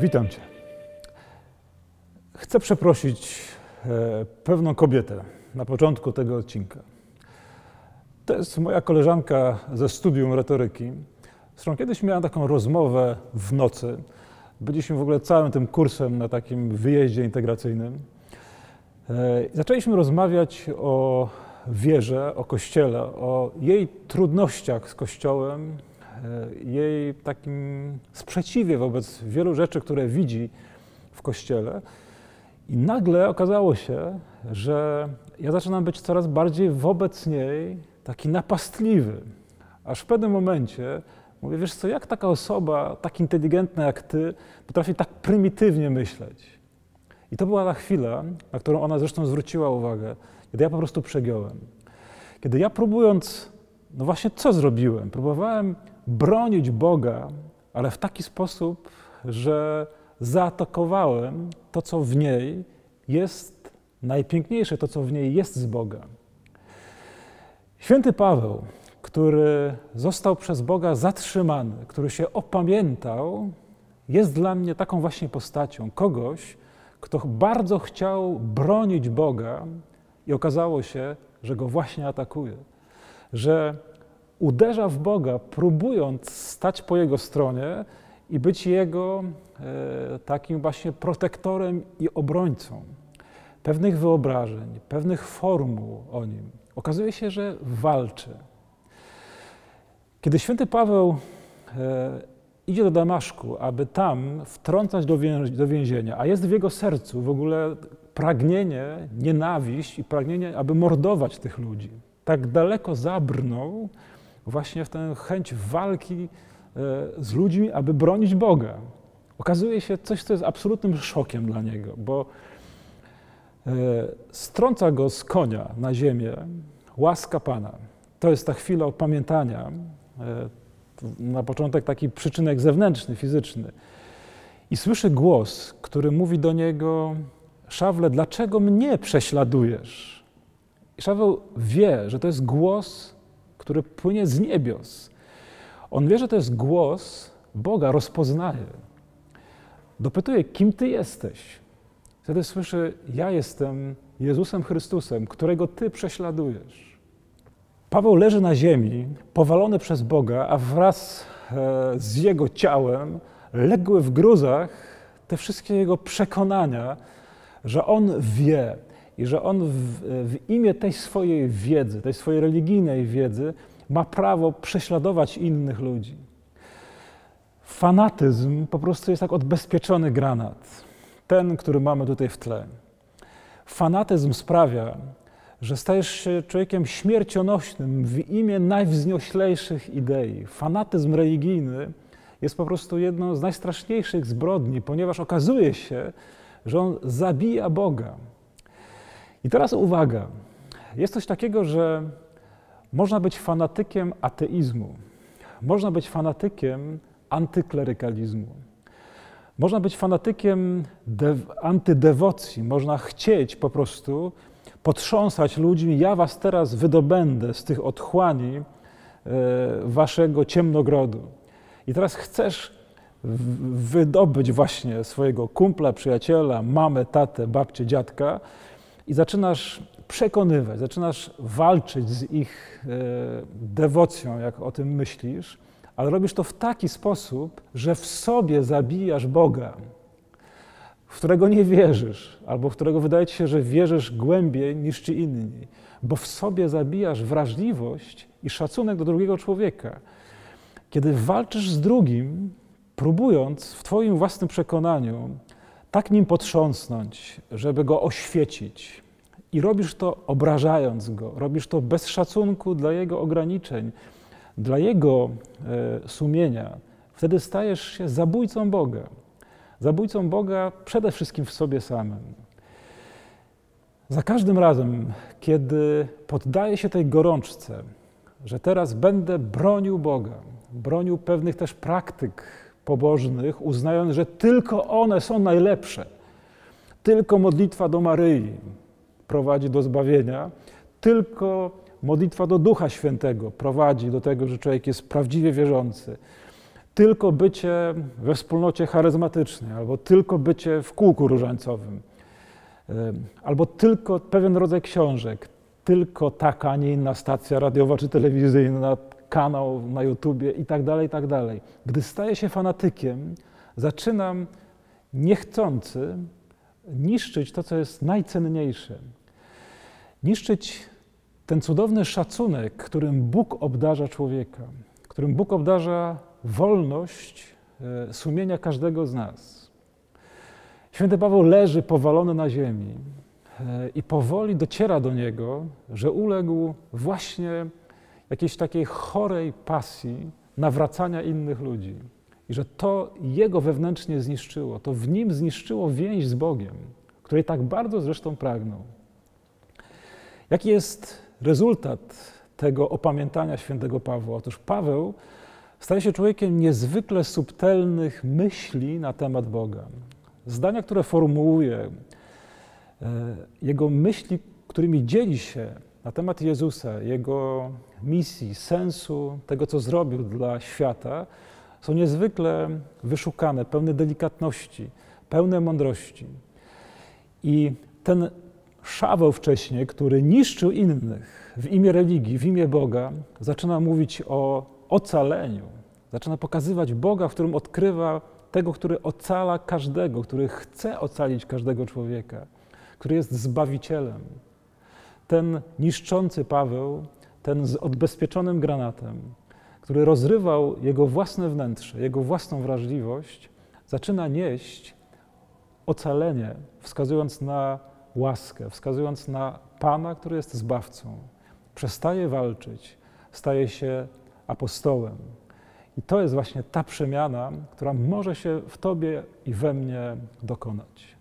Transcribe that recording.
Witam Cię. Chcę przeprosić e, pewną kobietę na początku tego odcinka. To jest moja koleżanka ze studium retoryki. Zresztą kiedyś miałem taką rozmowę w nocy. Byliśmy w ogóle całym tym kursem na takim wyjeździe integracyjnym. E, zaczęliśmy rozmawiać o wierze, o Kościele, o jej trudnościach z Kościołem, jej takim sprzeciwie wobec wielu rzeczy, które widzi w Kościele. I nagle okazało się, że ja zaczynam być coraz bardziej wobec niej taki napastliwy. Aż w pewnym momencie mówię, wiesz co, jak taka osoba, tak inteligentna jak ty, potrafi tak prymitywnie myśleć? I to była ta chwila, na którą ona zresztą zwróciła uwagę, kiedy ja po prostu przegiąłem. Kiedy ja próbując, no właśnie co zrobiłem? Próbowałem bronić Boga, ale w taki sposób, że zaatakowałem to, co w niej jest najpiękniejsze, to, co w niej jest z Boga. Święty Paweł, który został przez Boga zatrzymany, który się opamiętał, jest dla mnie taką właśnie postacią kogoś, kto bardzo chciał bronić Boga i okazało się, że go właśnie atakuje. Że uderza w Boga, próbując stać po jego stronie i być jego e, takim właśnie protektorem i obrońcą pewnych wyobrażeń, pewnych formuł o nim. Okazuje się, że walczy. Kiedy święty Paweł e, idzie do Damaszku, aby tam wtrącać do, do więzienia, a jest w jego sercu w ogóle pragnienie, nienawiść i pragnienie, aby mordować tych ludzi. Tak daleko zabrnął właśnie w tę chęć walki e, z ludźmi, aby bronić Boga. Okazuje się coś, co jest absolutnym szokiem dla niego, bo e, strąca go z konia na ziemię łaska Pana. To jest ta chwila opamiętania, e, na początek taki przyczynek zewnętrzny, fizyczny. I słyszy głos, który mówi do niego: Szawle, dlaczego mnie prześladujesz? I Szaweł wie, że to jest głos, który płynie z niebios. On wie, że to jest głos Boga, rozpoznaje. Dopytuje, kim ty jesteś? Wtedy słyszy: Ja jestem Jezusem Chrystusem, którego ty prześladujesz. Paweł leży na ziemi, powalony przez Boga, a wraz e, z jego ciałem legły w gruzach te wszystkie jego przekonania, że on wie i że on w, w imię tej swojej wiedzy, tej swojej religijnej wiedzy, ma prawo prześladować innych ludzi. Fanatyzm po prostu jest jak odbezpieczony granat, ten, który mamy tutaj w tle. Fanatyzm sprawia, że stajesz się człowiekiem śmiercionośnym w imię najwznioślejszych idei. Fanatyzm religijny jest po prostu jedną z najstraszniejszych zbrodni, ponieważ okazuje się, że on zabija Boga. I teraz uwaga. Jest coś takiego, że można być fanatykiem ateizmu, można być fanatykiem antyklerykalizmu, można być fanatykiem antydewocji, można chcieć po prostu potrząsać ludźmi. Ja was teraz wydobędę z tych otchłani e, waszego ciemnogrodu. I teraz chcesz wydobyć właśnie swojego kumpla, przyjaciela, mamę, tatę, babcię, dziadka i zaczynasz przekonywać, zaczynasz walczyć z ich e, dewocją, jak o tym myślisz, ale robisz to w taki sposób, że w sobie zabijasz Boga, w którego nie wierzysz, albo w którego wydaje ci się, że wierzysz głębiej niż ci inni, bo w sobie zabijasz wrażliwość i szacunek do drugiego człowieka. Kiedy walczysz z drugim, próbując w Twoim własnym przekonaniu tak nim potrząsnąć, żeby go oświecić, i robisz to obrażając go, robisz to bez szacunku dla jego ograniczeń, dla jego e, sumienia, wtedy stajesz się zabójcą Boga. Zabójcą Boga przede wszystkim w sobie samym. Za każdym razem, kiedy poddaję się tej gorączce, że teraz będę bronił Boga, bronił pewnych też praktyk pobożnych, uznając, że tylko one są najlepsze, tylko modlitwa do Maryi prowadzi do zbawienia, tylko modlitwa do Ducha Świętego prowadzi do tego, że człowiek jest prawdziwie wierzący. tylko bycie we wspólnocie charyzmatycznej, albo tylko bycie w kółku różańcowym, albo tylko pewien rodzaj książek, tylko taka, a nie inna stacja radiowa czy telewizyjna, kanał na YouTubie i tak dalej, i tak dalej. Gdy staję się fanatykiem, zaczynam niechcący niszczyć to, co jest najcenniejsze. Niszczyć ten cudowny szacunek, którym Bóg obdarza człowieka, którym Bóg obdarza wolność e, sumienia każdego z nas. Święty Paweł leży powalony na ziemi e, i powoli dociera do niego, że uległ właśnie jakiejś takiej chorej pasji nawracania innych ludzi. I że to jego wewnętrznie zniszczyło, to w nim zniszczyło więź z Bogiem, której tak bardzo zresztą pragnął. Jaki jest rezultat tego opamiętania świętego Pawła? Otóż Paweł staje się człowiekiem niezwykle subtelnych myśli na temat Boga. Zdania, które formułuje, e, jego myśli, którymi dzieli się na temat Jezusa, jego misji, sensu, tego, co zrobił dla świata, są niezwykle wyszukane, pełne delikatności, pełne mądrości. I ten Szaweł wcześniej, który niszczył innych w imię religii, w imię Boga, zaczyna mówić o ocaleniu. Zaczyna pokazywać Boga, w którym odkrywa tego, który ocala każdego, który chce ocalić każdego człowieka, który jest zbawicielem. Ten niszczący Paweł, ten z odbezpieczonym granatem, który rozrywał jego własne wnętrze, jego własną wrażliwość, zaczyna nieść ocalenie, wskazując na łaskę, wskazując na Pana, który jest zbawcą. Przestaje walczyć, staje się apostołem. I to jest właśnie ta przemiana, która może się w Tobie i we mnie dokonać.